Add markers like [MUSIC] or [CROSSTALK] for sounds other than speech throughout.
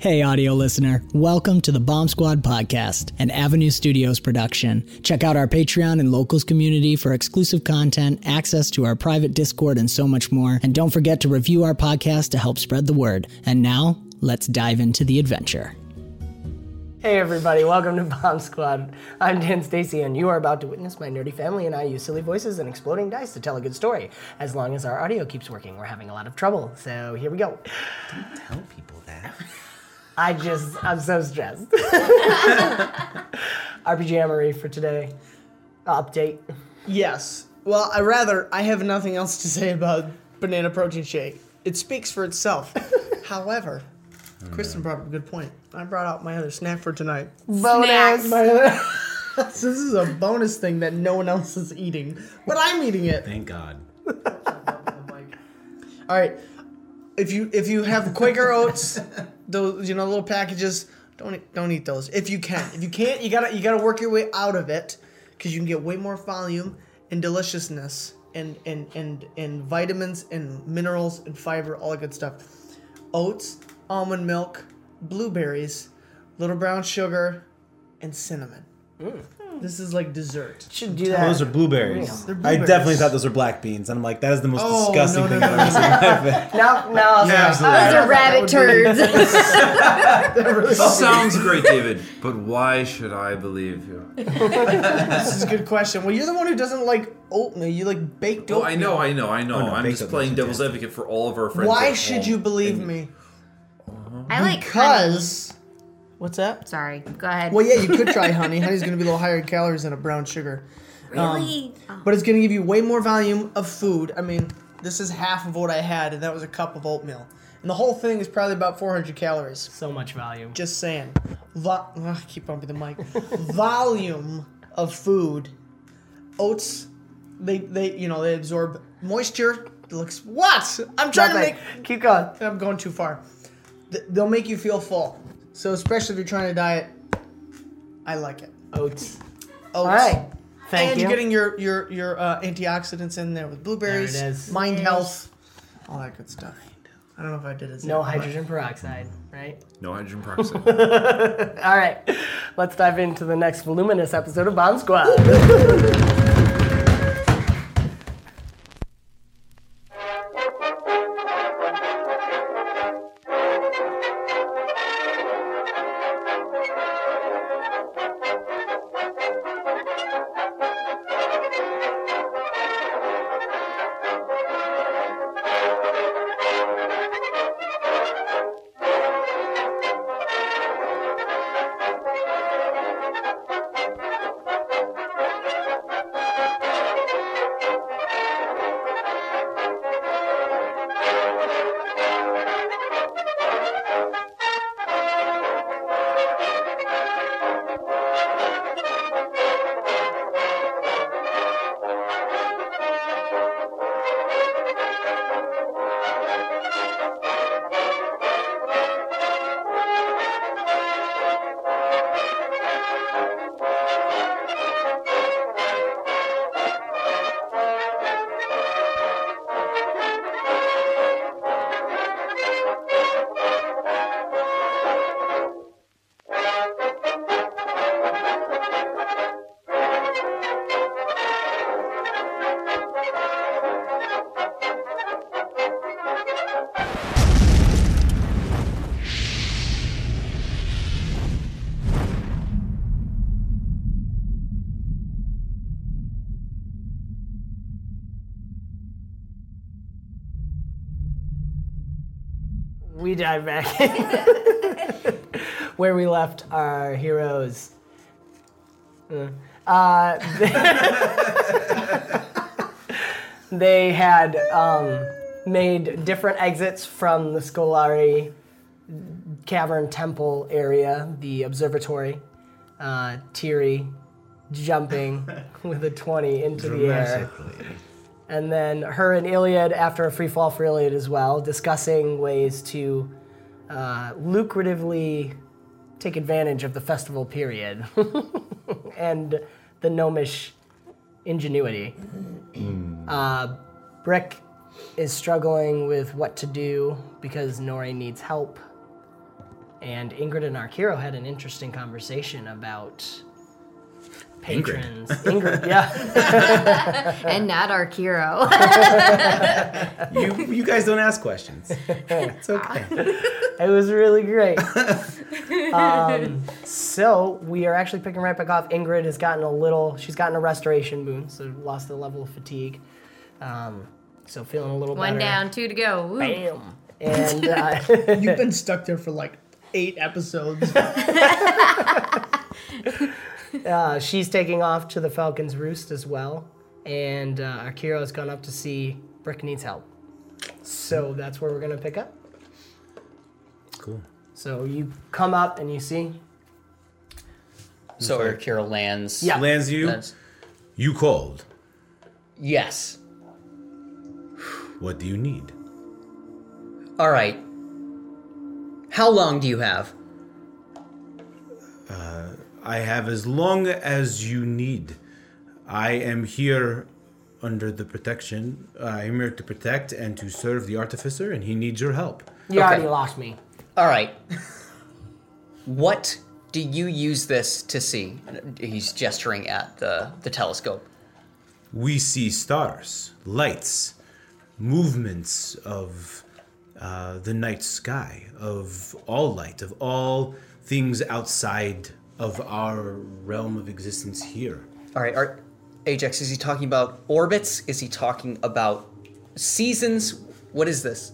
Hey, audio listener. Welcome to the Bomb Squad podcast, an Avenue Studios production. Check out our Patreon and locals community for exclusive content, access to our private Discord, and so much more. And don't forget to review our podcast to help spread the word. And now, let's dive into the adventure. Hey everybody, welcome to [LAUGHS] Bomb Squad. I'm Dan Stacy, and you are about to witness my nerdy family and I use silly voices and exploding dice to tell a good story. As long as our audio keeps working, we're having a lot of trouble. So here we go. Don't tell people that. [LAUGHS] I just, I'm so stressed. [LAUGHS] RPG Amory for today. Update. Yes. Well, I rather I have nothing else to say about banana protein shake. It speaks for itself. [LAUGHS] However, Kristen brought up a good point. I brought out my other snack for tonight. Bonus. [LAUGHS] this is a bonus thing that no one else is eating, but I'm eating it. Thank God. All right. If you if you have Quaker oats, those you know little packages, don't eat, don't eat those. If you can, if you can't, you gotta you gotta work your way out of it, because you can get way more volume and deliciousness and and and and vitamins and minerals and fiber, all that good stuff. Oats, almond milk, blueberries, little brown sugar, and cinnamon. Mm. This is like dessert. Should do that. Those are blueberries. They're I definitely thought those were black beans. And I'm like, that is the most Oh, disgusting no, no, thing no, I've ever seen in my life. Now, now, I'll say- absolutely. uh, Those are rabbit turds. [LAUGHS] Sounds great, David, but why should I believe you? This is a good question. Well, you're the one who doesn't like oatmeal. You like baked Oh. I know, I know, I know. Oh, no, I'm just playing devil's advocate for all of our friends. Why should home. you believe And- me? I like Because. What's that? Sorry, go ahead. Well, yeah, you could try honey. [LAUGHS] Honey's going to be a little higher in calories than a brown sugar. Um, really? Oh. But it's going to give you way more volume of food. I mean, this is half of what I had, and that was a cup of oatmeal. And the whole thing is probably about 400 calories. So much volume. Just saying. Vo- Ugh, I keep bumping the mic. [LAUGHS] Volume of food. Oats, they, they, you know, they absorb moisture. It looks what? I'm trying to Nothing. make. Keep going. I'm going too far. Th- They'll make you feel full. So especially if you're trying to diet, I like it. Oats. Oats. All right. Thank and you. you're getting your your your uh, antioxidants in there with blueberries, There it is. mind health, all that good stuff. I don't know if I did it. no hydrogen peroxide, right? No hydrogen [LAUGHS] peroxide. All right. Let's dive into the next voluminous episode of Bomb Squad. [LAUGHS] dive back [LAUGHS] where we left our heroes. Uh, [LAUGHS] they had um, made different exits from the Scolari Cavern Temple area, the observatory. Uh, Tiri jumping [LAUGHS] with a 20 into the air. And then her and Iliad, after a free fall for Iliad as well, discussing ways to uh, lucratively take advantage of the festival period [LAUGHS] and the gnomish ingenuity. Uh, Brick is struggling with what to do because Nori needs help. And Ingrid and Arkiro had an interesting conversation about patrons. [LAUGHS] Ingrid, yeah. [LAUGHS] and not our hero. [LAUGHS] You you guys don't ask questions. It's okay. It was really great. um, so we are actually picking right back off. Ingrid has gotten a little. She's gotten a restoration boon, so lost a level of fatigue. Um, so feeling a little better. One better. down, two to go. Woo. Bam. And uh, You've been stuck there for like eight episodes. [LAUGHS] uh, she's taking off to the Falcon's Roost as well. And uh, Akira has gone up to see Brick needs help. So that's where we're gonna pick up. Cool. So you come up and you see. So Akira lands. Yeah. Lands you. lands- You called. Yes. What do you need? All right. How long do you have? I have as long as you need. I am here under the protection. I am here to protect and to serve the artificer, and he needs your help. You Okay. already lost me. All right. what do you use this to see? He's gesturing at the, the telescope. We see stars, lights, movements of uh, the night sky, of all light, of all things outside of our realm of existence here. All right. Are, Ajax, is he talking about orbits? Is he talking about seasons? What is this?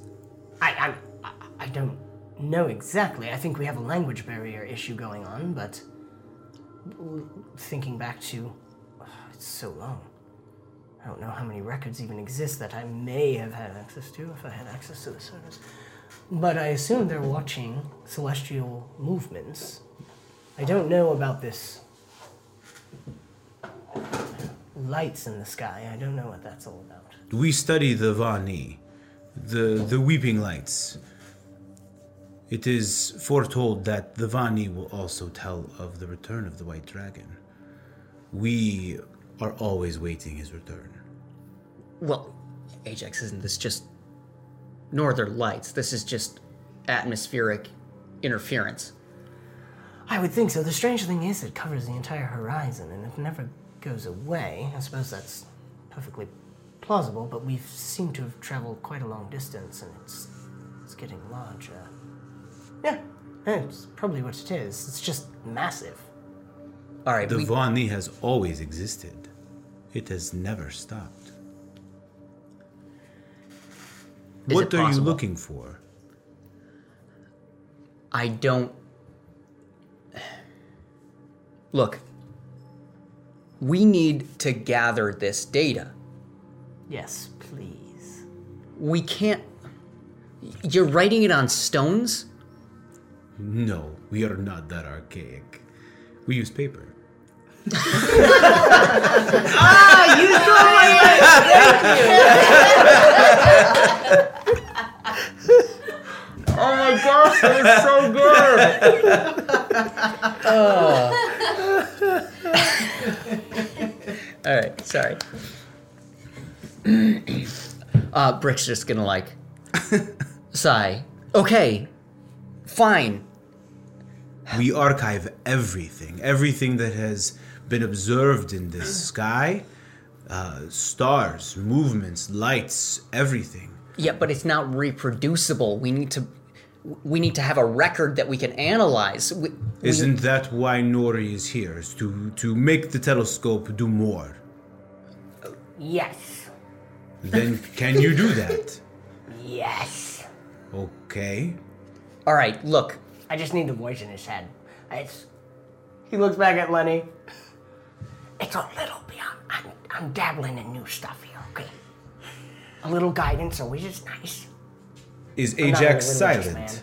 I, I, I- I don't know exactly. I think we have a language barrier issue going on, but thinking back to, oh, it's so long. I don't know how many records even exist that I may have had access to if I had access to the service. But I assume they're watching celestial movements. I don't know about this lights in the sky. I don't know what that's all about. We study the Vani, the, the weeping lights. It is foretold that the Vani will also tell of the return of the White Dragon. We are always waiting his return. Well, Ajax, isn't this just northern lights? This is just atmospheric interference. I would think so. The strange thing is, it covers the entire horizon and it never goes away. I suppose that's perfectly plausible, but we seem to have traveled quite a long distance and it's it's getting larger. Yeah, it's probably what it is. It's just massive. All right, The we, Vani has always existed. It has never stopped. Is what are you looking for? I don't. Look, we need to gather this data. Yes, please. We can't. You're writing it on stones? No, we are not that archaic. We use paper. Ah, you saw it! Thank you! [LAUGHS] oh my gosh, that was so good! [LAUGHS] All right, sorry. [CLEARS THROAT] uh, Brick's just gonna like [LAUGHS] sigh. Okay, fine. We archive everything, everything that has been observed in this [CLEARS THROAT] sky uh, stars, movements, lights, everything. Yeah, but it's not reproducible. We need to, we need to have a record that we can analyze. We, we- Isn't that why Nori is here? Is to, to make the telescope do more? Yes. Then can you do that? [LAUGHS] Yes. Okay. All right, look. I just need the voice in his head. It's. He looks back at Lenny. It's a little beyond. I'm, I'm dabbling in new stuff here, okay? A little guidance always is nice. Is I'm not a Ajax silent?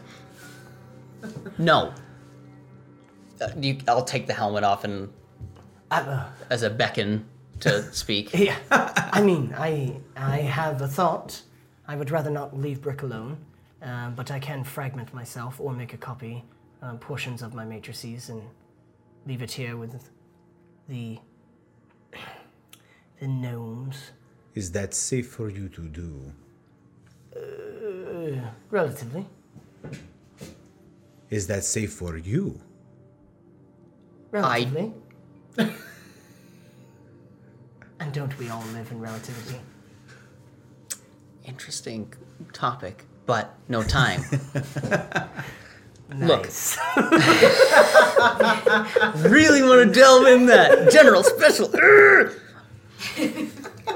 No. Uh, you, I'll take the helmet off and Uh, as a beckon to speak. [LAUGHS] yeah. I mean, I I have a thought. I would rather not leave Brick alone, uh, but I can fragment myself or make a copy, um, portions of my matrices, and leave it here with the the gnomes. Is that safe for you to do? Uh, relatively. Is that safe for you? Relatively. [LAUGHS] and don't we all live in relativity? Interesting topic, but no time. [LAUGHS] Look. [LAUGHS] really want to delve in that. General Special.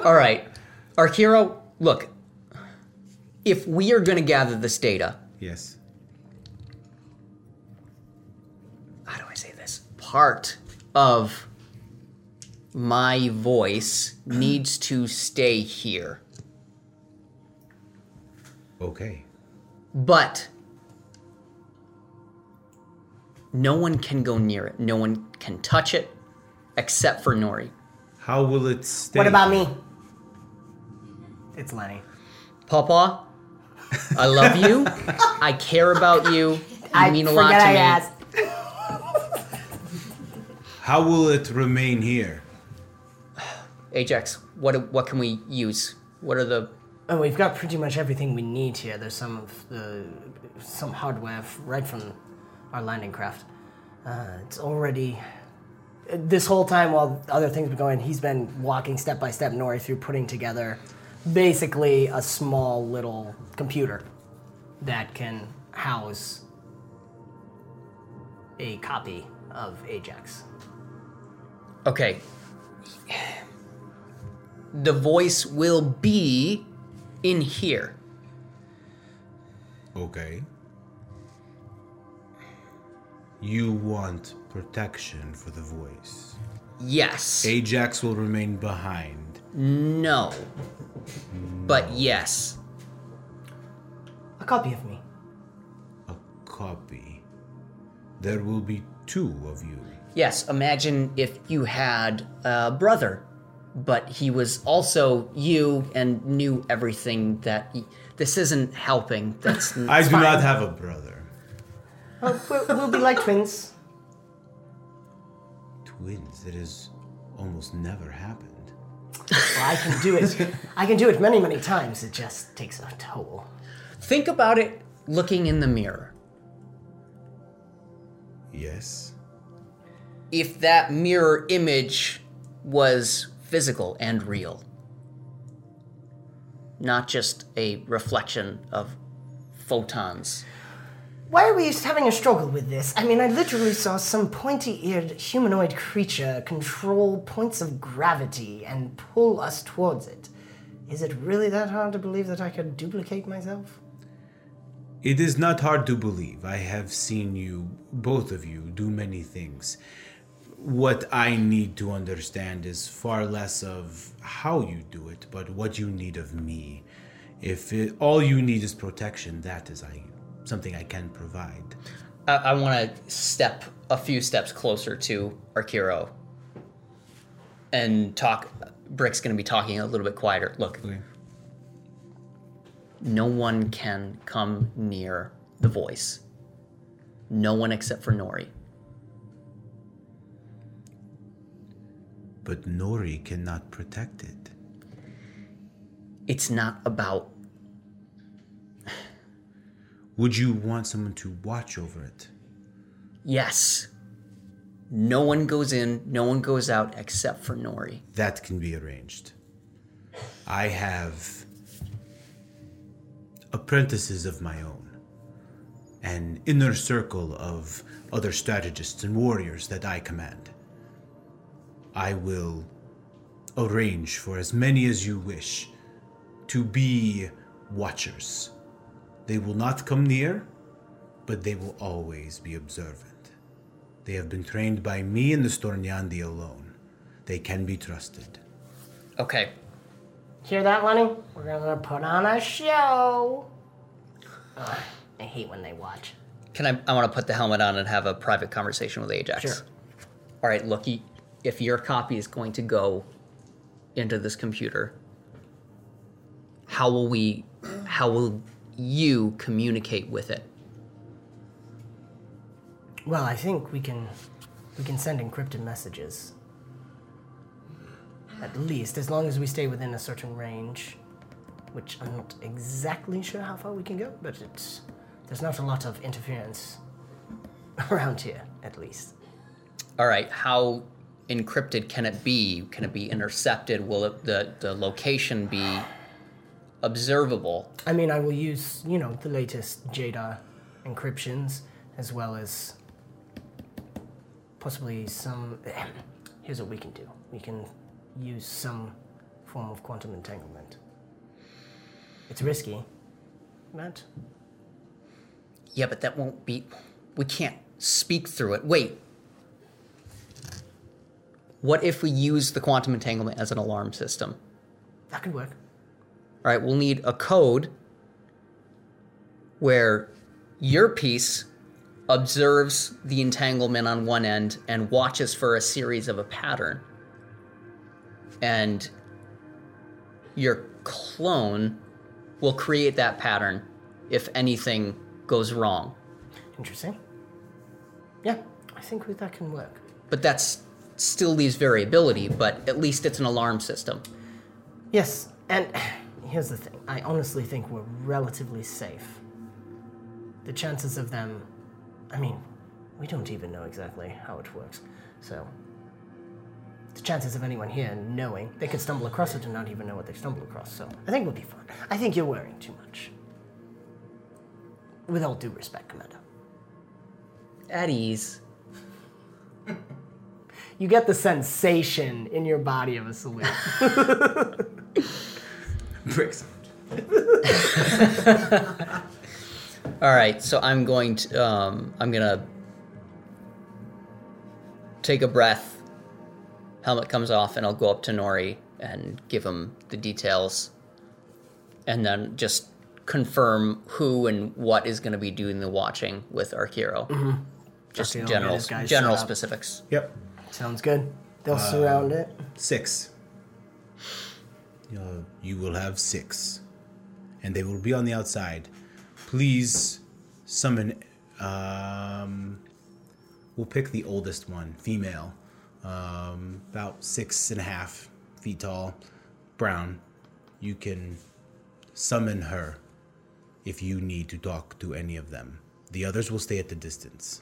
All right. Our hero, look. If we are going to gather this data, Yes. how do I say this? Part of my voice [CLEARS THROAT] needs to stay here. Okay. But no one can go near it. No one can touch it except for Nori. How will it stay? What about me? It's Lenny. Papa, I love you. I care about you. You I mean a lot to I me. asked. How will it remain here? Ajax, what what can we use? What are the Oh, we've got pretty much everything we need here. There's some of the some hardware f- right from our landing craft. Uh, it's already this whole time while other things were going, he's been walking step by step Nori through putting together basically a small little computer that can house a copy of Ajax. Okay. The voice will be in here. Okay. You want protection for the voice. Yes. Ajax will remain behind. No. But yes. A copy of me. A copy. There will be two of you. Yes, imagine if you had a brother, but he was also you and knew everything that. y this isn't helping. That's. [LAUGHS] I do not have a brother. Oh, we'll, we'll be like twins. Twins. It has almost never happened. Well, I can do it. I can do it many, many times. It just takes a toll. Think about it looking in the mirror. Yes. If that mirror image was physical and real, not just a reflection of photons. Why are we having a struggle with this? I mean, I literally saw some pointy-eared humanoid creature control points of gravity and pull us towards it. Is it really that hard to believe that I could duplicate myself? It is not hard to believe. I have seen you, both of you, do many things. What I need to understand is far less of how you do it, but what you need of me. If it, all you need is protection, that is I, something I can provide. I, I want to step a few steps closer to Arkiro and talk. Brick's going to be talking a little bit quieter. Look, no one can come near the voice. No one except for Nori. But Nori cannot protect it. It's not about. Would you want someone to watch over it? Yes. No one goes in, no one goes out except for Nori. That can be arranged. I have apprentices of my own, an inner circle of other strategists and warriors that I command. I will arrange for as many as you wish to be watchers. They will not come near, but they will always be observant. They have been trained by me and the Stornyandi alone. They can be trusted. Okay. Hear that, Lenny? We're gonna put on a show. Ugh, I hate when they watch. Can I? I want to put the helmet on and have a private conversation with Ajax. Sure. All right, look. If your copy is going to go into this computer, how will we? How will you communicate with it? Well, I think we can we can send encrypted messages. At least, as long as we stay within a certain range, which I'm not exactly sure how far we can go, but it's there's not a lot of interference [LAUGHS] around here, at least. All right. How encrypted can it be? Can it be intercepted? Will it, the the location be observable? I mean, I will use, you know, the latest JADA encryptions, as well as possibly some. [CLEARS THROAT] Here's what we can do we can use some form of quantum entanglement. It's risky, but Yeah, but that won't be. We can't speak through it. Wait. What if we use the quantum entanglement as an alarm system? that could work. All right, we'll need a code where your piece observes the entanglement on one end and watches for a series of a pattern. And your clone will create that pattern if anything goes wrong. Interesting. Yeah, I think that can work. But that still leaves variability, but at least it's an alarm system. Yes, and here's the thing I honestly think we're relatively safe. The chances of them. I mean, we don't even know exactly how it works, so. The chances of anyone here knowing, they could stumble across it and not even know what they stumbled across, so I think we'll be fine. I think you're worrying too much. With all due respect, Commander. At ease. [LAUGHS] You get the sensation in your body of a salute. [LAUGHS] Bricks. All right, so I'm going to um, I'm gonna take a breath. Helmet comes off, and I'll go up to Nori and give him the details, and then just confirm who and what is going to be doing the watching with Arkiro. Mhm. Just Okay, I'll get general his guys general set up. specifics. Yep. Sounds good. They'll Uh, surround it. Six. Uh, you will have six. And they will be on the outside. Please summon. Um, we'll pick the oldest one, female. Um, about six and a half feet tall, brown. You can summon her if you need to talk to any of them. The others will stay at the distance.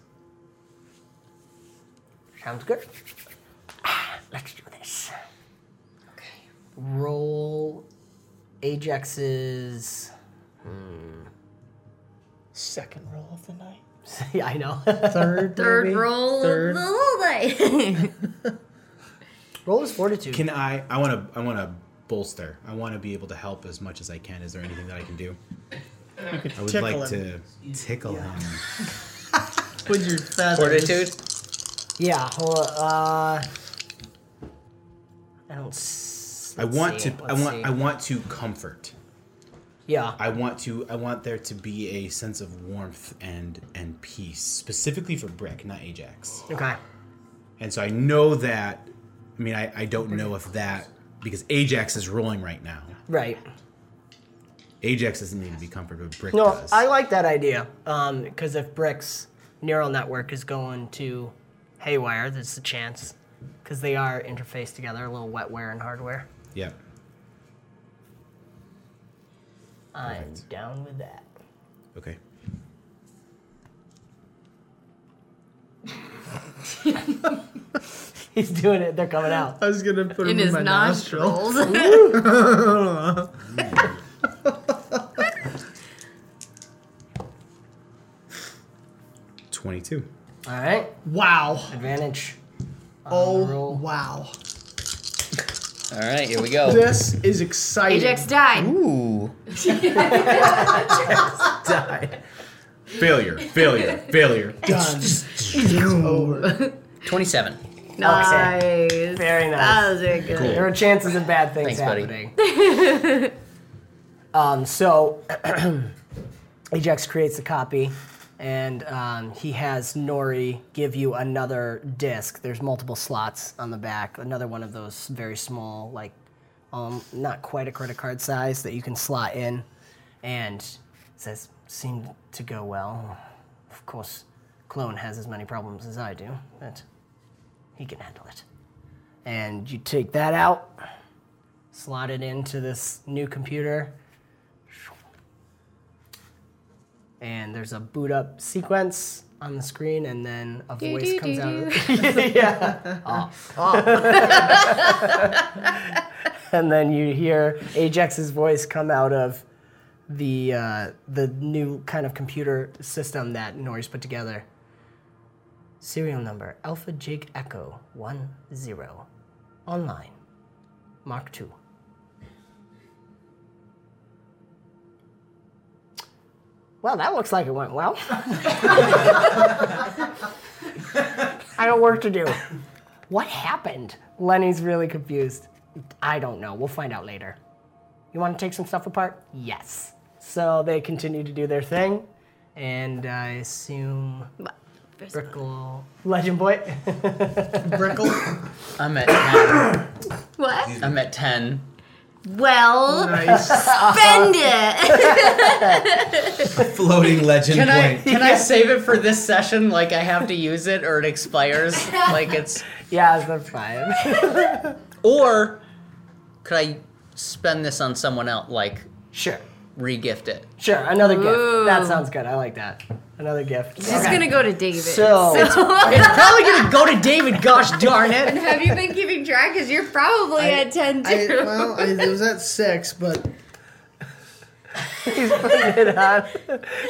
Sounds good. Let's do this. Okay. Roll Ajax's. Hmm. Second roll of the night. [LAUGHS] yeah, I know. Third, [LAUGHS] Third maybe? roll Third. of the whole day. [LAUGHS] Roll his fortitude. Can I? I want to. I want to bolster. I want to be able to help as much as I can. Is there anything that I can do? You could I would tickle like him. to tickle him. With your feathers. Fortitude. Yeah. Hold on, uh. I don't. I want see, to. I want. see. I want to comfort. Yeah. I want to. I want there to be a sense of warmth and and peace, specifically for Brick, not Ajax. Okay. And so I know that. I mean, I, I don't know if that because Ajax is rolling right now. Right. Ajax doesn't need to be comforted, but Brick No, does. I like that idea. Um, because if Brick's neural network is going to haywire, there's a chance. Because they are interfaced together, a little wetware and hardware. Yeah. I'm down with that. Okay. [LAUGHS] He's doing it. They're coming out. I was gonna put In him in his my nostrils. nostril. [LAUGHS] Twenty-two. All right. wow. Advantage. Oh wow. All right, here we go. This is exciting. Ajax died. Ooh. [LAUGHS] Ajax died. Failure. Failure. Failure. Done. over. 27. Nice. Very nice. That was very good. There are chances of bad things Thanks, buddy. happening. [LAUGHS] um, so [CLEARS THROAT] Ajax creates a copy, and um, he has Nori give you another disc. There's multiple slots on the back. Another one of those very small, like um, not quite a credit card size that you can slot in, and says seemed to go well. Of course, clone has as many problems as I do, but he can handle it. And you take that out, slot it into this new computer, and there's a boot up sequence on the screen, and then a Do, voice do, comes do, out. do. [LAUGHS] [LAUGHS] yeah. Oh. [LAUGHS] and then you hear Ajax's voice come out of the uh, the new kind of computer system that Nori's put together. Serial number Alpha Jake Echo One Zero, online, Mark Two. Well, that looks like it went well. [LAUGHS] I got work to do. What happened? Lenny's really confused. I don't know. We'll find out later. You want to take some stuff apart? Yes. So they continue to do their thing, and I assume Brickle, Legend Boy. Brickle. [LAUGHS] I'm at 10. What? I'm at 10. Well, Nice. spend it. [LAUGHS] Floating legend Can I point. can I save it for this session? Like I have to use it or it expires? Like it's [LAUGHS] yeah, that's fine. [LAUGHS] or could I spend this on someone else? Like sure, regift it. sure. Another gift. That sounds good. I like that. Another gift. It's just gonna go to David. So- It's [LAUGHS] probably gonna go to David. Gosh darn it! and it! have you been keeping track? Because you're probably at ten I, well, I, it was at six, but He's putting it on.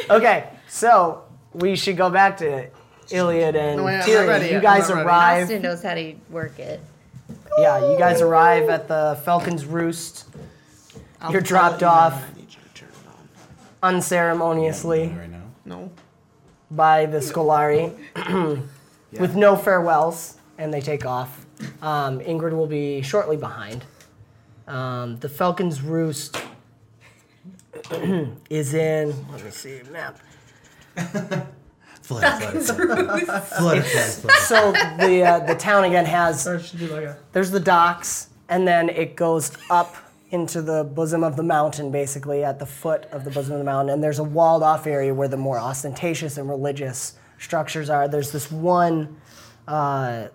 Okay, so we should go back to Iliad and No, I- Tyrion. You guys I'm not ready. arrive. Austin knows how to work it. Yeah, you guys arrive at the Falcon's Roost. You're dropped off I need you to turn it on. unceremoniously Right now. No. By the Scolari [CLEARS THROAT] with no farewells, and they take off. Um, Ingrid will be shortly behind. Um, the Falcon's Roost [CLEARS THROAT] is in. Let me see map. [LAUGHS] Flood, flood, flood. flood, flood, flood. So the uh, the town again has Or should do like a. there's the docks, and then it goes up into the bosom of the mountain, basically at the foot of the bosom of the mountain. And there's a walled off area where the more ostentatious and religious structures are. There's this one uh,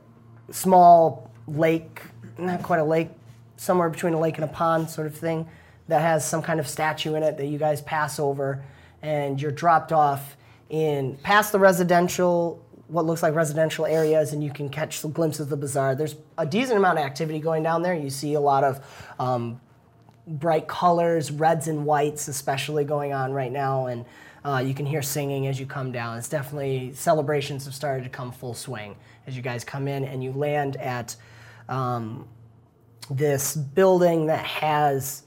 small lake, not quite a lake, somewhere between a lake and a pond, sort of thing, that has some kind of statue in it that you guys pass over, and you're dropped off in past the residential what looks like residential areas and you can catch some glimpses of the bazaar there's a decent amount of activity going down there you see a lot of um, bright colors reds and whites especially going on right now and uh, you can hear singing as you come down. It's definitely celebrations have started to come full swing as you guys come in and you land at um, this building that has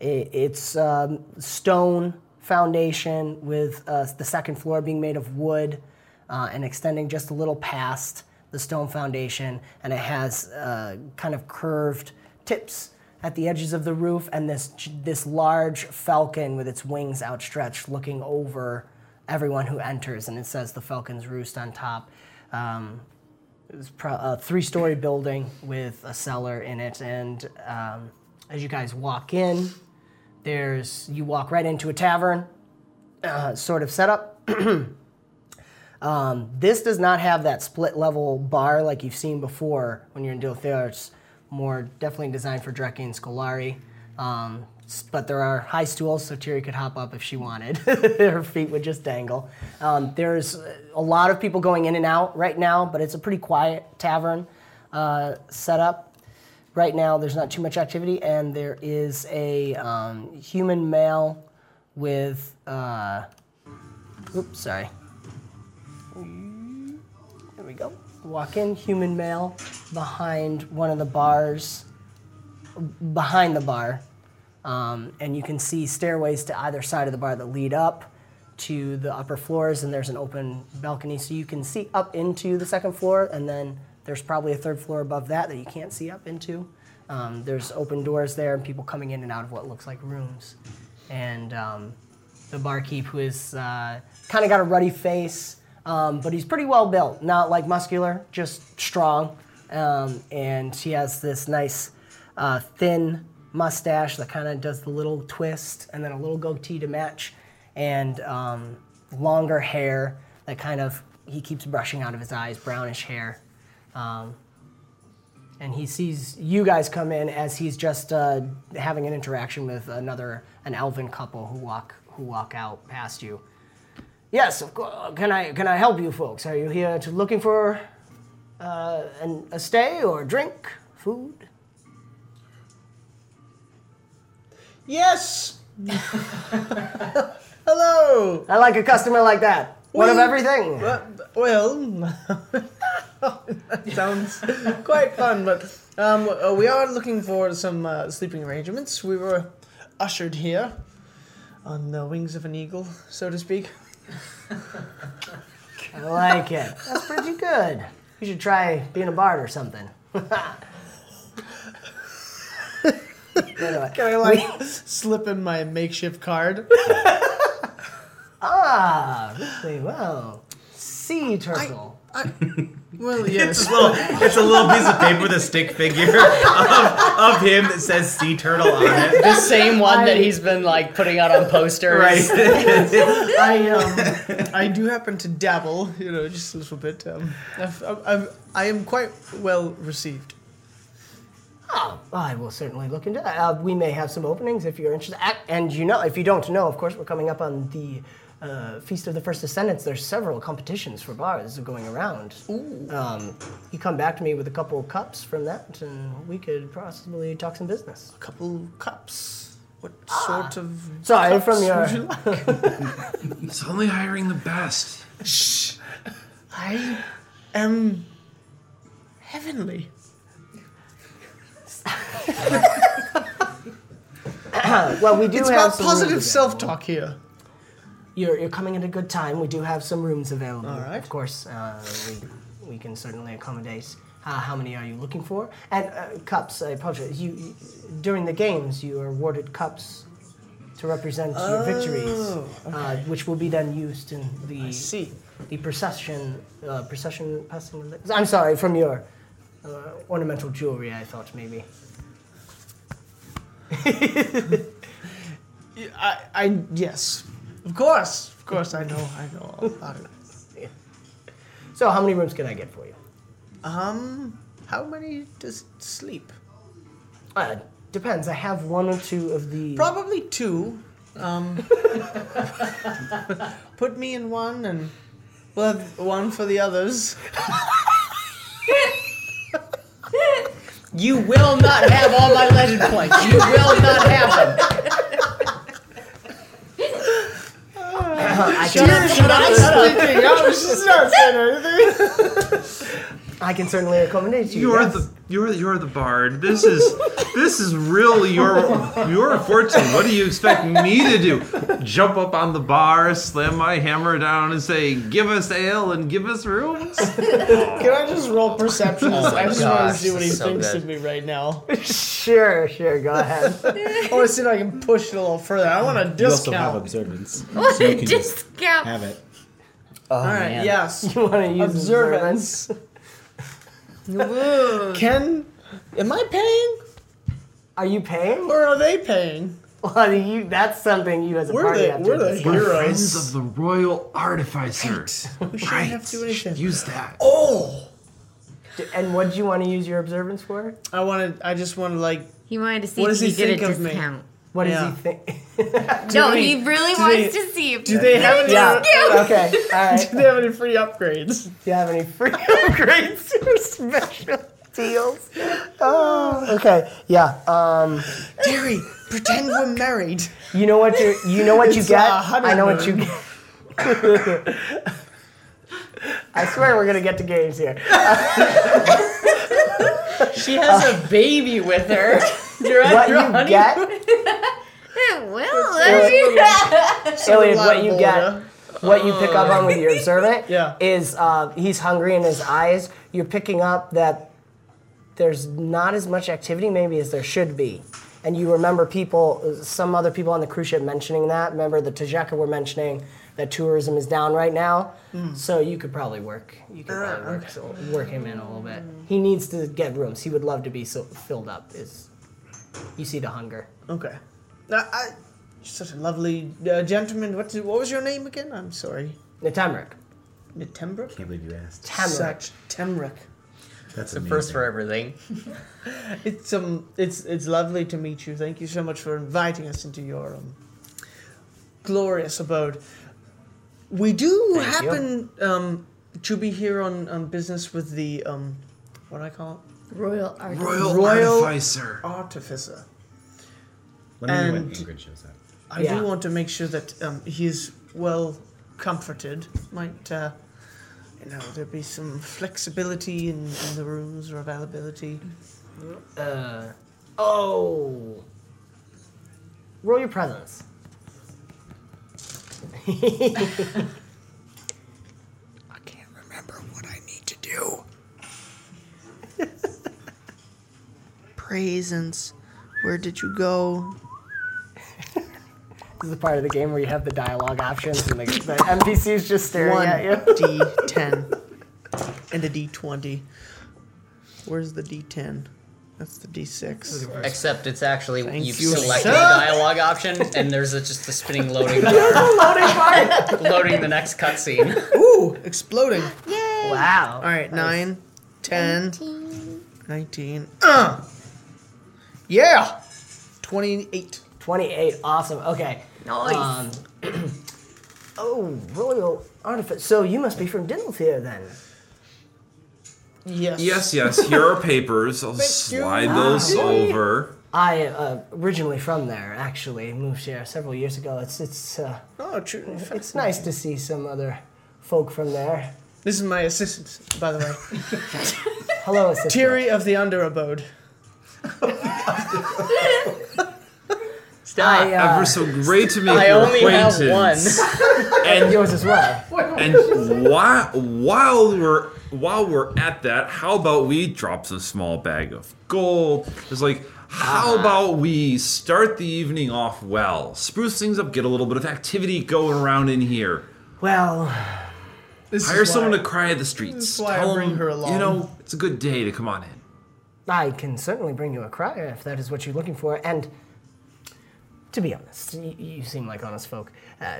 i- its um, stone foundation with uh, the second floor being made of wood uh, and extending just a little past the stone foundation and it has uh, kind of curved tips at the edges of the roof and this this large falcon with its wings outstretched looking over everyone who enters and it says the falcon's roost on top um, it's pro- a three-story building with a cellar in it, and um, as you guys walk in, there's you walk right into a tavern uh, sort of setup. [CLEARS THROAT] um, this does not have that split-level bar like you've seen before when you're in Dilthir. More definitely designed for Dreki and Scolari. Um, but there are high stools, so Tiri could hop up if she wanted. [LAUGHS] Her feet would just dangle. Um, there's a lot of people going in and out right now, but it's a pretty quiet tavern uh, setup. Right now, there's not too much activity, and there is a um, human male with. Uh, oops, sorry. There we go. Walk in, human male, behind one of the bars, behind the bar. Um, and you can see stairways to either side of the bar that lead up to the upper floors, and there's an open balcony, so you can see up into the second floor, and then there's probably a third floor above that that you can't see up into. Um, there's open doors there, and people coming in and out of what looks like rooms. And um, the barkeep, who is uh, kind of got a ruddy face, um, but he's pretty well built, not like muscular, just strong. Um, and he has this nice uh, thin mustache that kind of does the little twist, and then a little goatee to match, and um, longer hair that kind of he keeps brushing out of his eyes, brownish hair. Um, and he sees you guys come in as he's just uh, having an interaction with another an elven couple who walk who walk out past you. Yes, of course. Can I can I help you folks? Are you here to looking for uh, an, a stay or drink, food? Yes. Hello. I like a customer like that. One of everything. Well, [LAUGHS] that sounds quite fun, but um, uh, we are looking for some uh, sleeping arrangements. We were ushered here on the wings of an eagle, so to speak. I like it. That's pretty good. You should try being a bard or something. Anyway, Can I like slip in my makeshift card? ah, really well. Sea turtle. [LAUGHS] Well, yes. It's a little, it's a little piece of paper with a stick figure of, of him that says sea turtle on it. The same one that he's been like putting out on posters. Right. I um, I do happen to dabble, you know, just a little bit. Um, I've, I've, I've, I am quite well received. Oh, I will certainly look into that. Uh, we may have some openings if you're interested. And you know, if you don't know, of course, we're coming up on the uh, Feast of the First Descendants. There's several competitions for bars going around. Um, you come back to me with a couple cups from that, and we could possibly talk some business. A couple cups. What sort of Sorry, cups from your- would you like? [LAUGHS] He's only hiring the best. Shh. I am heavenly. [LAUGHS] well, we do It's have about some positive self-talk here. You're, you're coming at a good time. We do have some rooms available. All right. Of course, uh, we, we can certainly accommodate. Uh, how many are you looking for? And uh, cups. I apologize. You, you during the games, you are awarded cups to represent your victories, Oh, uh, which will be then used in the I see. the procession uh, procession passing. I'm sorry, from your uh, ornamental jewelry. I thought maybe. [LAUGHS] I, I, yes, of course, of course. I know, I know all about it. [LAUGHS] So, how many rooms can I get for you? Um, how many does it sleep? Uh, depends. I have one or two of the. Probably two. Um, [LAUGHS] put me in one, and we'll have one for the others. [LAUGHS] You will not have all my legend points. You will not have them. [LAUGHS] I Shut can, up! Shut up! Shut up! I was just not saying anything. I can certainly accommodate you. You're yes. the you're you're the bard. This is this is really your your fortune. What do you expect me to do? Jump up on the bar, slam my hammer down, and say, "Give us ale and give us rooms." [LAUGHS] Can I just roll perception? Oh I just want to see what he so thinks good. of me right now. [LAUGHS] Sure, sure. Go ahead. I want to see if I can push it a little further. I want a discount. You also have observance. What so [LAUGHS] you a discount. have it. Oh, All right. man. Yes. you want to use observance? Observance. Can am I paying Are you paying? or are they paying? Well, you, that's something you as a We're party the- have we're to the discuss. heroes. Friends of the royal artificer. We shouldn't Right. have to do anything. Use that. Oh, And what did you want to use your observance for? I wanted. I just wanted like. He wanted to see What if does he he could get think a of me? Discount. What does he think? [LAUGHS] No, they- he really wants they- to see if Do they have any? yeah. [LAUGHS] Okay. All right. Do they have any free upgrades? Do you have any free [LAUGHS] upgrades or special deals? Oh, [GASPS] okay. Yeah. Um, Derry, pretend we're married. you know what you you know what you get. a I know what you get. I swear we're gonna get to games here. She has a baby with her. You're at What your you get, Eh, well, I mean, Elliot, what you get what you pick up on with your observant [LAUGHS] Yeah. is uh, he's hungry in his eyes. You're picking up that there's not as much activity maybe as there should be. And you remember people, some other people on the cruise ship mentioning that. Remember the Tajeka were mentioning that tourism is down right now. So you could probably work. You could probably work, so work him in a little bit. He needs to get rooms. He would love to be so filled up. Is you see the hunger. Okay. Now, I, you're such a lovely uh, gentleman. What, what was your name again? I'm sorry. Natamrik. Nitembrick? Can't believe you asked. Tamrick. Such Temrick. That's The first for everything. [LAUGHS] It's um, it's it's lovely to meet you. Thank you so much for inviting us into your um, glorious abode. We do Thank happen um, to be here on, on business with the um, what do I call Royal Art. Royal, Royal- Artificer. Artificer. Let me know when And- Ingrid shows up. I Yeah. do want to make sure that um, he is well comforted. Might uh, you know there be some flexibility in, in the rooms or availability? Uh, oh. Roll your presence. [LAUGHS] [LAUGHS] I can't remember what I need to do. Presents. Where did you go? This is the part of the game where you have the dialogue options and the, the NPCs just staring One at you. [LAUGHS] D10 and a D20. Where's the D10? That's the D6. Except it's actually Thank you've you, selected sir. a dialogue option, and there's a, just a spinning loading bar, Loading part. [LAUGHS] loading the next cutscene. Ooh, exploding. Yay! Wow. All right, 9, 10, 19. Uh! Yeah! 28. 28. Awesome. Okay. Nice. Um, [CLEARS THROAT] oh, royal artifice. So you must be from Dindelfier then. Yes. Yes, yes. Here are papers. I'll slide those over. I uh, originally from there. Actually, moved here several years ago. It's it's uh, Oh, true. it's nice to see some other folk from there. This is my assistant, by the way. [LAUGHS] Hello, assistant. Thierry of the Under Abode. [LAUGHS] Stop. I, uh, Ever so great to make I your only have acquaintance. one. [LAUGHS] And [LAUGHS] yours as well. and while while we're while we're at that, how about we drop a small bag of gold? It's like, how about we start the evening off well, spruce things up, get a little bit of activity going around in here. Well, This Hire is someone why- to cry at the streets. this is why I Tell bring them, her along. you know, it's a good day to come on in. I can certainly bring you a crier if that is what you're looking for. And to be honest, you, you seem like honest folk. Uh,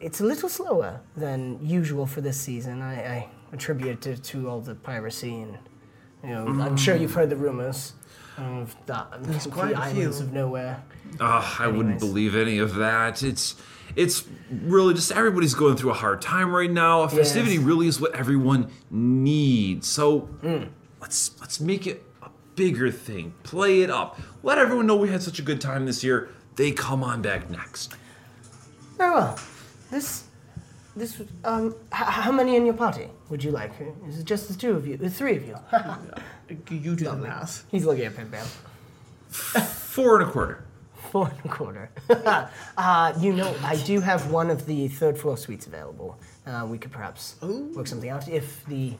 it's a little slower than usual for this season. I, I attribute it to, to all the piracy and, you know, I'm sure you've heard the rumors of the, the quite a islands few. of nowhere. Ah, I wouldn't believe any of that. It's it's really just everybody's going through a hard time right now. A festivity Yes. really is what everyone needs. So Hmm. let's let's make it a bigger thing. Play it up. Let everyone know we had such a good time this year. They come on back next. Very well. This, this, um, h- how many in your party would you like? Is it just the two of you? The three of you? [LAUGHS] You do the math. He's looking at Pim Pam. [LAUGHS] Four and a quarter. Four and a quarter. [LAUGHS] uh, you know, I do have one of the third floor suites available. Uh, we could perhaps work something out if the.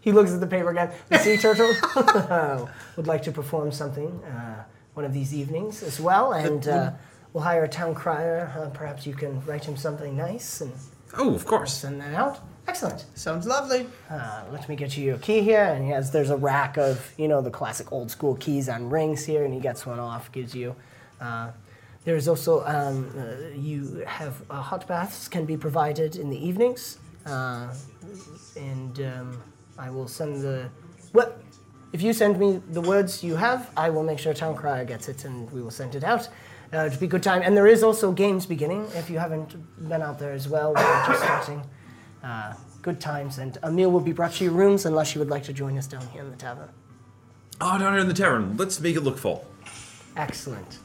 [LAUGHS] he looks at the paper again. The sea turtle [LAUGHS] would like to perform something uh, one of these evenings as well, and uh, we'll hire a town crier. Uh, perhaps you can write him something nice and Oh, of course. send that out. Excellent. Sounds lovely. Uh, let me get you your key here, and he has there's a rack of you know the classic old school keys on rings here, and he gets one off, gives you. Uh, there's also um, uh, you have uh, hot baths can be provided in the evenings, uh, and um, I will send the well. If you send me the words you have, I will make sure Town Crier gets it, and we will send it out. Uh, it'll be a good time, and there is also games beginning. If you haven't been out there as well, we're just starting. Uh, good times, and a meal will be brought to your rooms unless you would like to join us down here in the tavern. Oh, down here in the tavern. Let's make it look full. Excellent.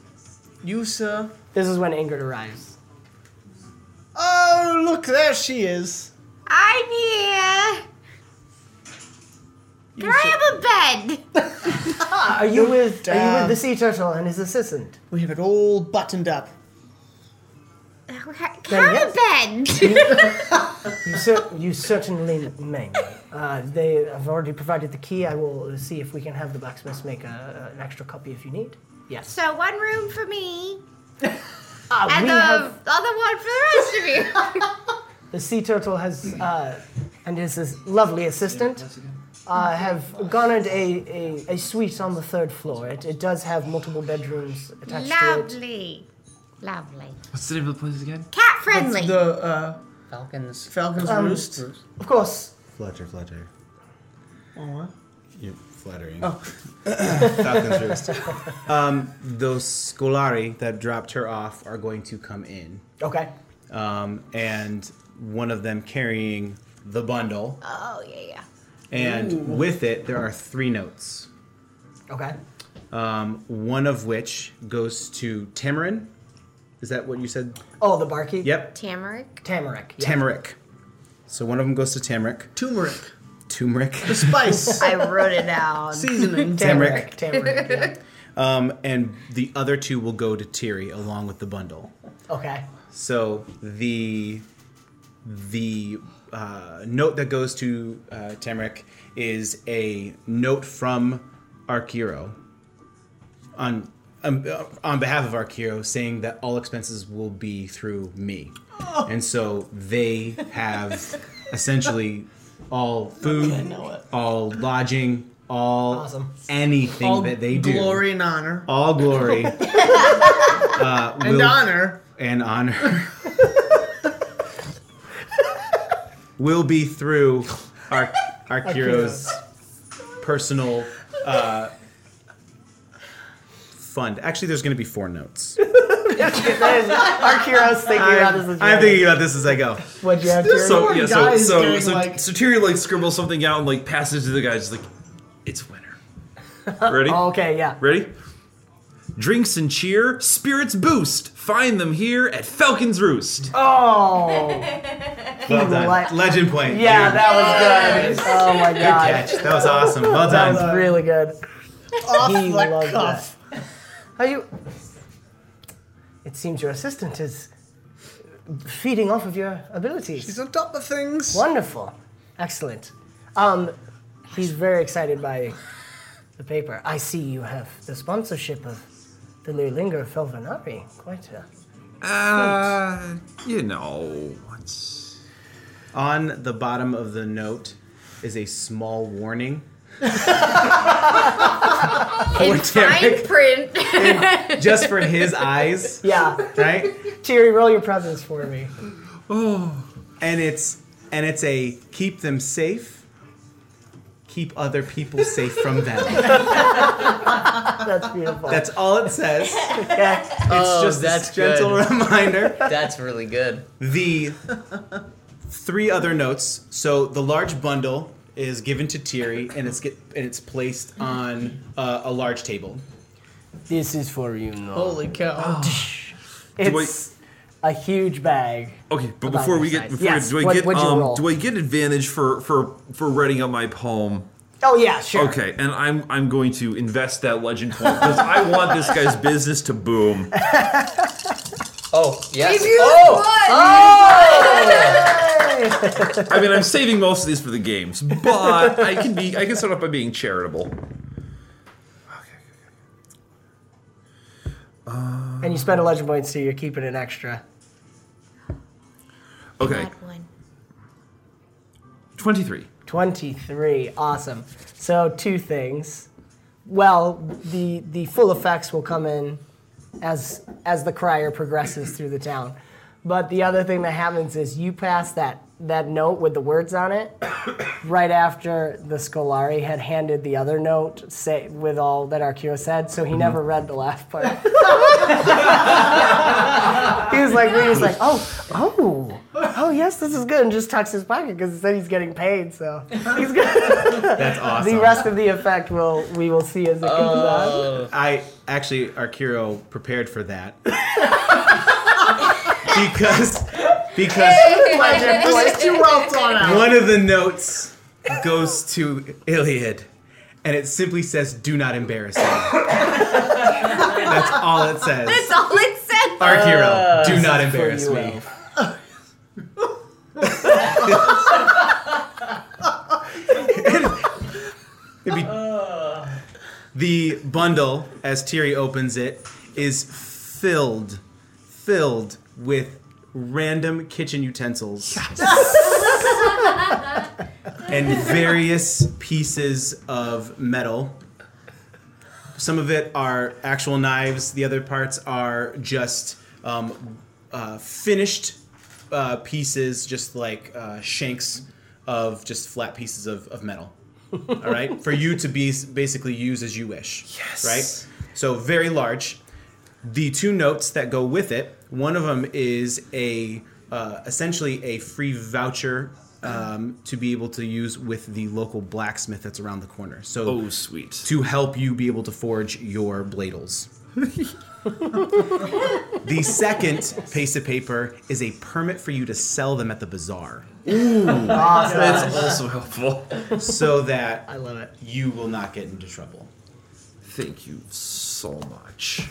You, sir. This is when Ingrid arrives. Oh, look, there she is. I'm here. Can I have a bed? Ah, [LAUGHS] are you with Are you with the sea turtle and his assistant? We have it all buttoned up. Can I have a bed. [LAUGHS] You, cer- you certainly may. Uh, they have already provided the key. I will see if we can have the blacksmiths make a, an extra copy if you need. Yes. so one room for me, Uh, [LAUGHS] and we the have other one for the rest of you. the sea turtle has uh, and his, his lovely assistant uh, have garnered a, a, a suite on the third floor. It, it does have multiple bedrooms attached to it. Lovely, lovely. What's the name of the place again? Cat friendly. The uh, Falcons. Falcon's Um, Roost. Of course. Fletcher, Fletcher. Oh, what? You're flattering. Oh. [LAUGHS] Falcon's Roost. Um, those Scolari that dropped her off are going to come in. Okay. Um, and one of them carrying the bundle. oh yeah, yeah. And Ooh. with it, there are three notes. Okay. Um, one of which goes to Tamarin. Is that what you said? Oh, the barkeep. Yep. Tamarick. Tamarick. yeah. Tamarick. So one of them goes to Tamarick. Turmeric. Turmeric. The spice. [LAUGHS] I wrote it down. Seasoning. Tamarick. Tamarick. yeah. [LAUGHS] Um, and the other two will go to Tiri along with the bundle. Okay. So the the uh, note that goes to uh, is a note from Arkiro on um, uh, on behalf of Arkiro saying that all expenses will be through me, and so they have [LAUGHS] essentially all food, I know it. all lodging, all Awesome. anything All that they do, All glory and honor. all glory, [LAUGHS] uh, And will- honor. and honor [LAUGHS] will be through our Arkiro's [LAUGHS] personal uh, fund. Actually, there's going to be four notes. [LAUGHS] Our heroes thinking about this as I'm thinking about this as I go. What'd you have to So yeah, so so doing, so, like- so Tyrion like scribbles something out and like passes it to the guys. He's like, it's winter. [LAUGHS] Ready? Oh, okay, yeah. Ready? Drinks and cheer, spirits boost. Find them here at Falcon's Roost. Oh. Well done. Like- Legend point. Yeah, Dude, that was good. Oh my Good god. catch. That was awesome. Well That done. was really good. Off He the loved cuff. Are you? It seems your assistant is feeding off of your abilities. She's on top of things. Wonderful. Excellent. Um, he's very excited by the paper. I see you have the sponsorship of the Lurlinger Felvanari. Quite a. Uh, you know, it's On the bottom of the note is a small warning. [LAUGHS] In For Tarek, fine print. [LAUGHS] just for his eyes, Yeah. right? Terry, roll your presence for me. and it's and it's a keep them safe keep other people safe from them [LAUGHS] That's beautiful. that's all it says okay. it's Oh, just that's a gentle good. reminder That's really good. the three other notes so the large bundle is given to Tiri and it's get and it's placed on uh, a large table This is for you, no. Holy cow. [LAUGHS] It's a huge bag. okay. But before we get before Yes, do I what- get um do I get advantage for for for writing up my poem? Oh yeah, sure. Okay, and I'm I'm going to invest that legend point because I want this guy's [LAUGHS] business to boom. [LAUGHS] Oh, yes. Oh! I mean, I'm saving most of these for the games, but I can be I can start off by being charitable. And you spend a legend point, so you're keeping an extra. Okay, Bad one. twenty three. 23. Awesome. So two things. Well, the the full effects will come in as as the crier progresses through the town. But the other thing that happens is you pass that that note with the words on it [COUGHS] right after the Scolari had handed the other note say, with all that Arkiro said, so he mm-hmm. never read the last part. [LAUGHS] [LAUGHS] he was like, he was like, oh, oh, oh, yes, this is good, and just tucks his pocket because he said he's getting paid, so he's good. [LAUGHS] that's awesome The rest of the effect will we will see as it comes on. Uh, I actually Arkiro prepared for that because because [LAUGHS] This is too well thought out. one of the notes goes to Iliad, and it simply says, "Do not embarrass me." That's all it says. That's all it says. Arkiro, do not embarrass me. Elf. [LAUGHS] Be- the bundle, as Tiri opens it, is filled, filled with random kitchen utensils [LAUGHS] and various pieces of metal. Some of it are actual knives. The other parts are just um, uh, finished uh, pieces, just like uh, shanks of just flat pieces of, of metal. All right, for you to be basically use as you wish. Yes. Right. So very large. The two notes that go with it. One of them is a uh, essentially a free voucher um, to be able to use with the local blacksmith that's around the corner. So Oh, sweet. to help you be able to forge your bladles. [LAUGHS] the second piece of paper is a permit for you to sell them at the bazaar. Ooh. That's also helpful. so that I love it. you will not get into trouble. Thank you so much. [LAUGHS]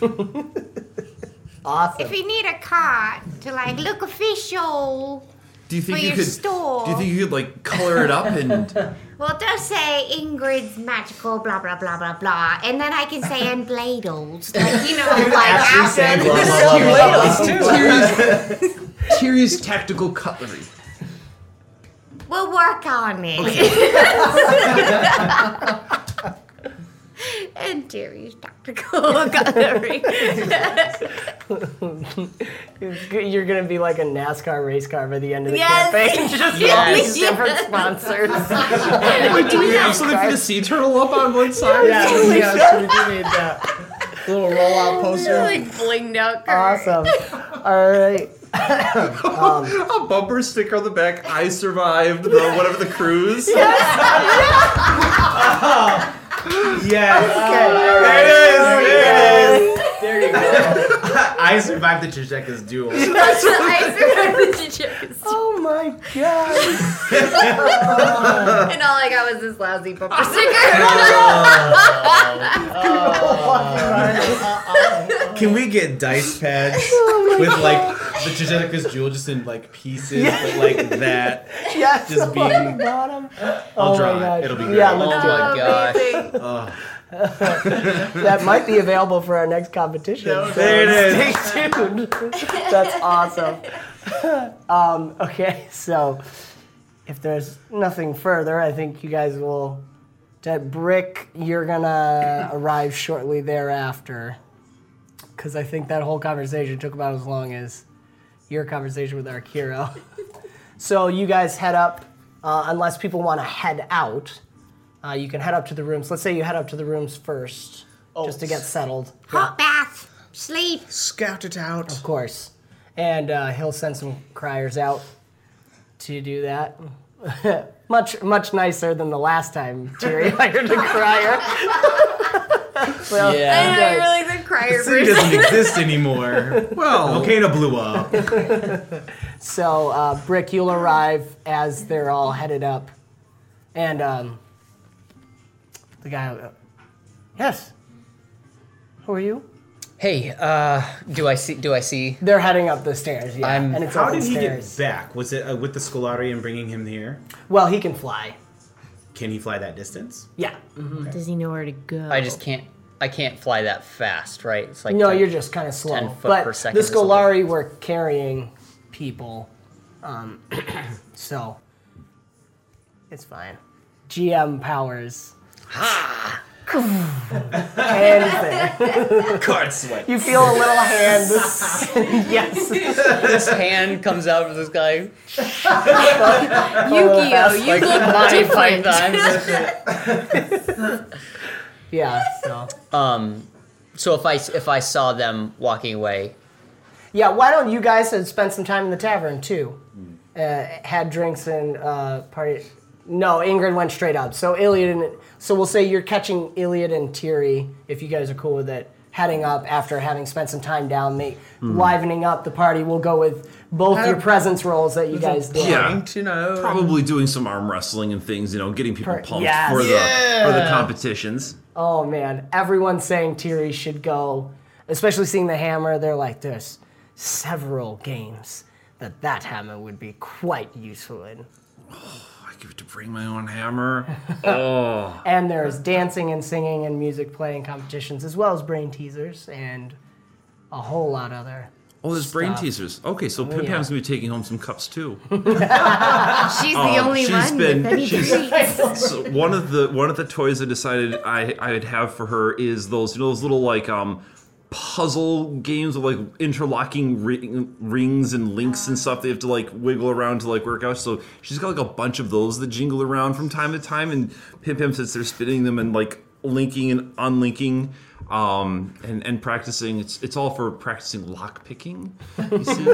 Awesome. If you need a card to like look official, Do you think For you your could? store. Do you think you could like color it up and? [LAUGHS] well, just say Ingrid's magical, blah blah blah blah blah, and then I can say [LAUGHS] and bladles, like you know, like Actually say after. Tyrion's, Tyrion's tactical cutlery. We'll work on it. And Jerry's tactical cutlery. You're gonna be like a NASCAR race car by the end of the Yes. campaign. [LAUGHS] Just all these different sponsors. Wait, do we have something for the sea turtle up on one side? Yeah, yeah, so we do need that little rollout [LAUGHS] poster. like blinged out. awesome. All right. [LAUGHS] Um, a bumper sticker on the back. I survived the whatever the cruise. Yes. Uh-huh. [LAUGHS] There it is. There you go. [LAUGHS] I survived the Chisheka's duel. [LAUGHS] I survived the chickens. Oh my god. And all I got was this lousy bumper sticker. Oh. Can we get dice [LAUGHS] pads with like the Chisheka's jewel just in like pieces, but like that? Yes. Just on being- the bottom. I'll oh draw my it. gosh. It'll be great. Yeah, Oh let's do it. my gosh. Amazing. [LAUGHS] That might be available for our next competition. so There it is. Stay tuned. [LAUGHS] That's awesome. Um, okay, so if there's nothing further, I think you guys will. That brick, you're gonna arrive shortly thereafter. Because I think that whole conversation took about as long as your conversation with Arkiro. [LAUGHS] so you guys head up, uh, unless people want to head out. Uh, you can head up to the rooms. Let's say you head up to the rooms first, just to get settled. Hot bath, sleep. Scout it out. Of course. And uh, he'll send some criers out to do that. [LAUGHS] much much nicer than the last time Terry [LAUGHS] hired a crier. well, Yeah. I know good. you're like the crier The city doesn't exist anymore. [LAUGHS] Well, Volcano blew up. [LAUGHS] So uh, Brick, you'll arrive as they're all headed up, and um, the guy. Uh, yes. Who are you? Hey, uh, do I see? Do I see? They're heading up the stairs. Yeah, I'm- and it's How open did he stairs. get back? Was it uh, with the Scolari and bringing him here? Well, he can fly. Can he fly that distance? Yeah. Does he know where to go? I just can't. I can't fly that fast, right? It's like No, the- you're just kind of slow. 10 foot but per second the or something. Scolari were carrying people, um, [CLEARS THROAT] so it's fine. GM powers. Ha! hand thing. [LAUGHS] Card swipe. You feel a little hand. [LAUGHS] [LAUGHS] yes. this hand comes out of this guy Yu-Gi-Oh! You like look nine different. times. Yeah. So. um, so if I if I saw them walking away, Yeah. Why don't you guys uh, spend some time in the tavern too? Uh, had drinks and uh, party. No, Ingrid went straight up. So Iliad and so we'll say you're catching Iliad and Tiri if you guys are cool with it. Heading up after having spent some time down, make, livening up the party. We'll go with both your presence rolls that you guys did. Yeah. You know. probably doing some arm wrestling and things. You know, getting people Per- pumped yes. for the for the competitions. Oh man, everyone's saying Tiri should go, especially seeing the hammer. They're like there's several games that that hammer would be quite useful in. Oh, I get to bring my own hammer. [LAUGHS] Oh. And there's dancing and singing and music playing competitions, as well as brain teasers and a whole lot other. Oh, there's brain teasers. Okay, so Oh, Pim yeah. Pam's gonna be taking home some cups too. [LAUGHS] She's the Um, only she's one been- she's- [LAUGHS] so one of the one of the toys I decided I I would have for her is those you know those little like um puzzle games with like interlocking ri- rings and links and stuff they have to like wiggle around to like work out so she's got like a bunch of those that jingle around from time to time and Pim Pim sits there spinning them and like linking and unlinking um and and practicing it's it's all for practicing lock picking you see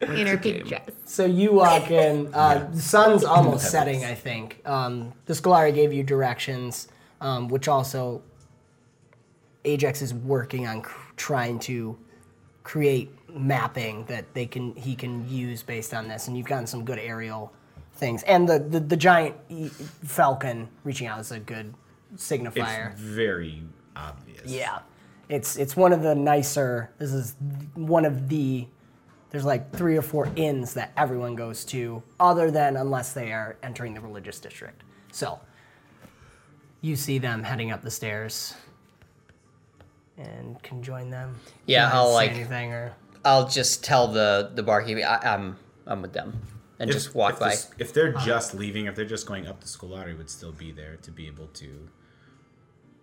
In her pink dress. So you walk in. Uh, the sun's almost setting, I think. Um, the Scolari gave you directions, um, which also Ajax is working on cr- trying to create mapping that they can he can use based on this. And you've gotten some good aerial things, and the the, the giant e- falcon reaching out is a good signifier. It's very obvious. Yeah, it's it's one of the nicer. This is one of the. There's like three or four inns that everyone goes to, other than unless they are entering the religious district. So you see them heading up the stairs, and can join them. Yeah, You I'll like. anything or I'll just tell the the barkeep I, I'm I'm with them, and If- just walk if by. this- if they're just leaving, if they're just going up, the Scolari would still be there to be able to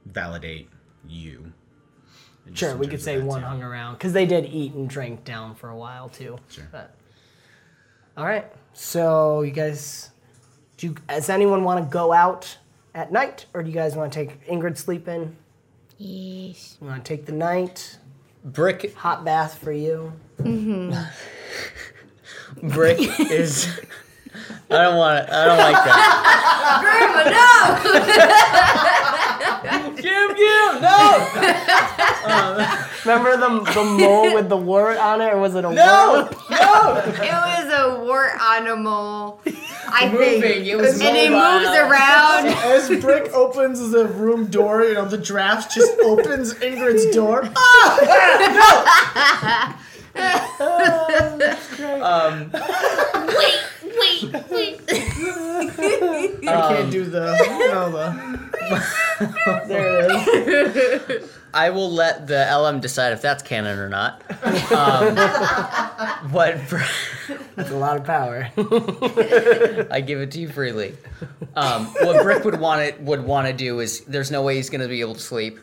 validate you. Sure we could say one too. hung around because they did eat and drink down for a while too. Sure. But all right, so you guys, do you, does anyone want to go out at night, or do you guys want to take Ingrid sleeping? Yes. You want to take the night? Brick hot bath for you. Mm-hmm. [LAUGHS] Brick is. I don't want to. I don't like that. Grandma, no! [LAUGHS] Jim, Jim, no! [LAUGHS] Remember the, the mole with the wart on it, or was it a No! wart? No! It was a wart on a mole. I Moving, think. it was and it mobile. moves around. As Brick opens the room door, you know, the draft just opens Ingrid's door. [LAUGHS] Ah! [LAUGHS] Um, wait, wait, wait. [LAUGHS] I can't do the, you know, the. There it is. [LAUGHS] I will let the LM decide if that's canon or not. Um, what [LAUGHS] That's a lot of power. I give it to you freely. Um, what Brick would want it would want to do is there's no way he's going to be able to sleep.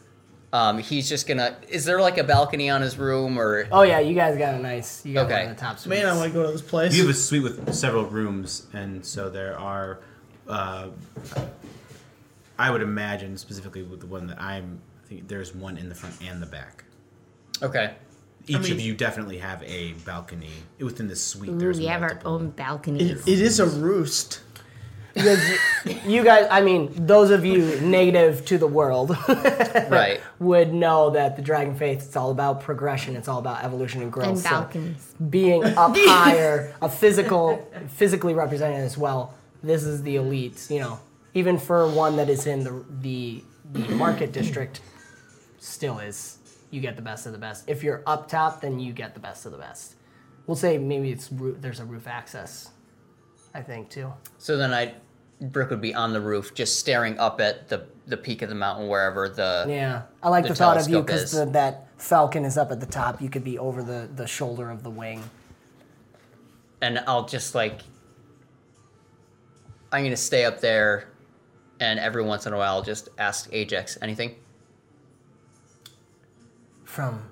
Um, he's just gonna. Is there like a balcony on his room or? Oh yeah, you guys got a nice. You got Okay. one of the top suites. Man, I want to go to this place. You have a suite with several rooms, and so there are. Uh, I would imagine specifically with the one that I'm. I think there's one in the front and the back. Okay. Each mean- of you definitely have a balcony within the suite. Ooh, there's we have our own balconies. It, it is a roost. Because you guys, I mean, those of you native to the world, [LAUGHS] Right. would know that the Dragon Faith it's all about progression. It's all about evolution and growth. And So balconies. being [LAUGHS] up higher, a physical, physically represented as well. This is the elites. You know, even for one that is in the the, the market district, still is. You get the best of the best. If you're up top, then you get the best of the best. We'll say maybe it's roo- there's a roof access. I think too. So then I, Brick would be on the roof, just staring up at the the peak of the mountain wherever the. Yeah, I like the the, thought of you because that falcon is up at the top. You could be over the the shoulder of the wing. and I'll just like I'm gonna stay up there, and every once in a while just ask Ajax anything. From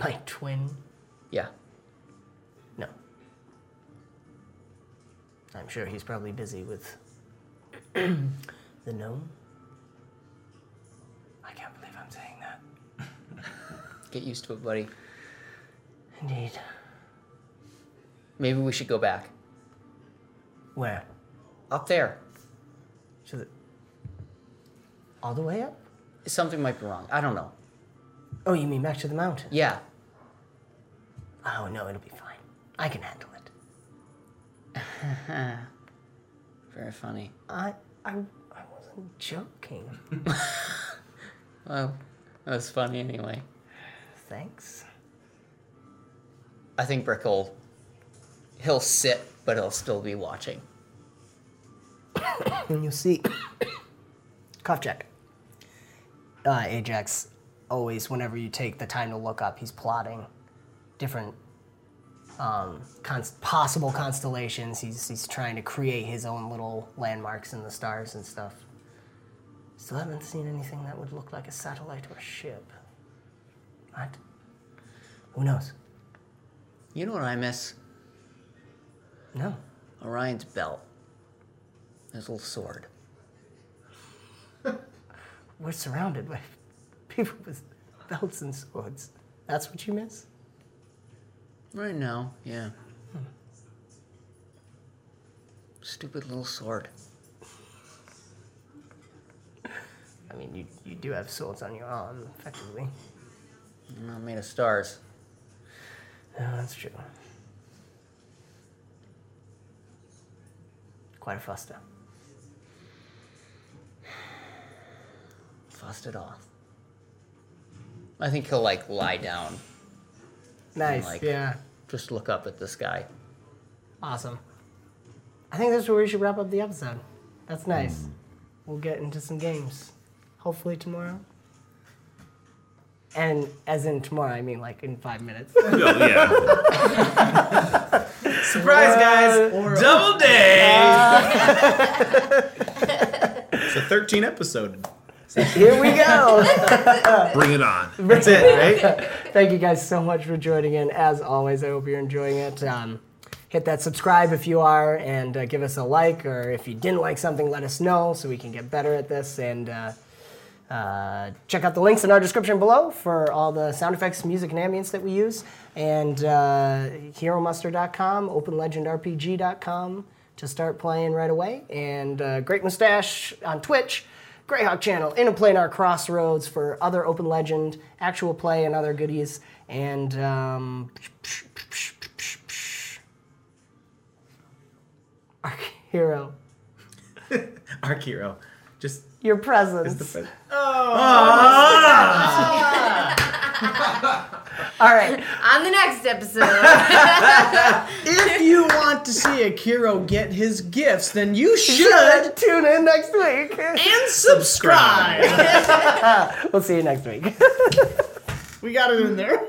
my twin? Yeah. I'm sure he's probably busy with the gnome. I can't believe I'm saying that. Get used to it, buddy. Indeed. Maybe we should go back Where? up there. To the. All the way up? Something might be wrong. I don't know. Oh, you mean back to the mountain? Yeah. Oh, no, it'll be fine. I can handle it. [LAUGHS] Very funny. I, I, I wasn't joking. [LAUGHS] Well, that was funny anyway. Thanks. I think Brick will he'll sit, but he'll still be watching. [COUGHS] and you'll see [COUGHS] cough check. Uh, Ajax always, whenever you take the time to look up, he's plotting different um, possible constellations. He's he's trying to create his own little landmarks in the stars and stuff. Still haven't seen anything that would look like a satellite or a ship. What? Who knows? You know what I miss? No. Orion's belt. His little sword. [LAUGHS] We're surrounded by [LAUGHS] people with belts and swords. That's what you miss? Right now, yeah. Stupid little sword. I mean, you, you do have swords on your arm, effectively. I'm not made of stars. Yeah, that's true. Quite a fuster. Fussed it off. I think he'll like lie down. Nice, and, like, yeah. Just look up at the sky. Awesome. I think that's where we should wrap up the episode. That's nice. Mm. We'll get into some games. Hopefully tomorrow. And as in tomorrow, I mean like in five minutes. [LAUGHS] [LAUGHS] Surprise, guys! Double day! [LAUGHS] it's a 13 episode. Here we go. [LAUGHS] Bring it on. That's it, right? [LAUGHS] Thank you guys so much for joining in. As always, I hope you're enjoying it. Um, hit that subscribe if you are, and uh, give us a like, or if you didn't like something, let us know so we can get better at this. And uh, uh, check out the links in our description below for all the sound effects, music, and ambience that we use. And uh, HeroMuster.com, OpenLegendRPG.com to start playing right away. And uh, Great Mustache on Twitch. Greyhawk channel, Interplanar Crossroads for other Open Legend, actual play, and other goodies. And um, Arc Hero, [LAUGHS] Arc Hero. Just your presence. the oh, pre- ah. [LAUGHS] All right. On the next episode. [LAUGHS] if you want to see Akiro get his gifts, then you should tune in next week and subscribe. [LAUGHS] we'll see you next week. we got it in there.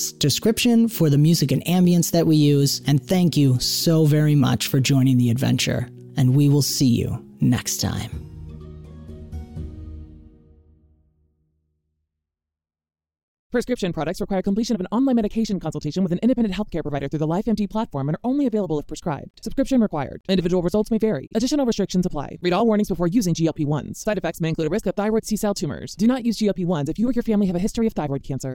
podcast description for the music and ambience that we use. And thank you so very much for joining the adventure. And we will see you next time. Prescription products require completion of an online medication consultation with an independent healthcare provider through the LifeMD platform and are only available if prescribed. Subscription required. Individual results may vary. Additional restrictions apply. Read all warnings before using GLP 1s. Side effects may include a risk of thyroid C cell tumors. Do not use GLP 1s if you or your family have a history of thyroid cancer.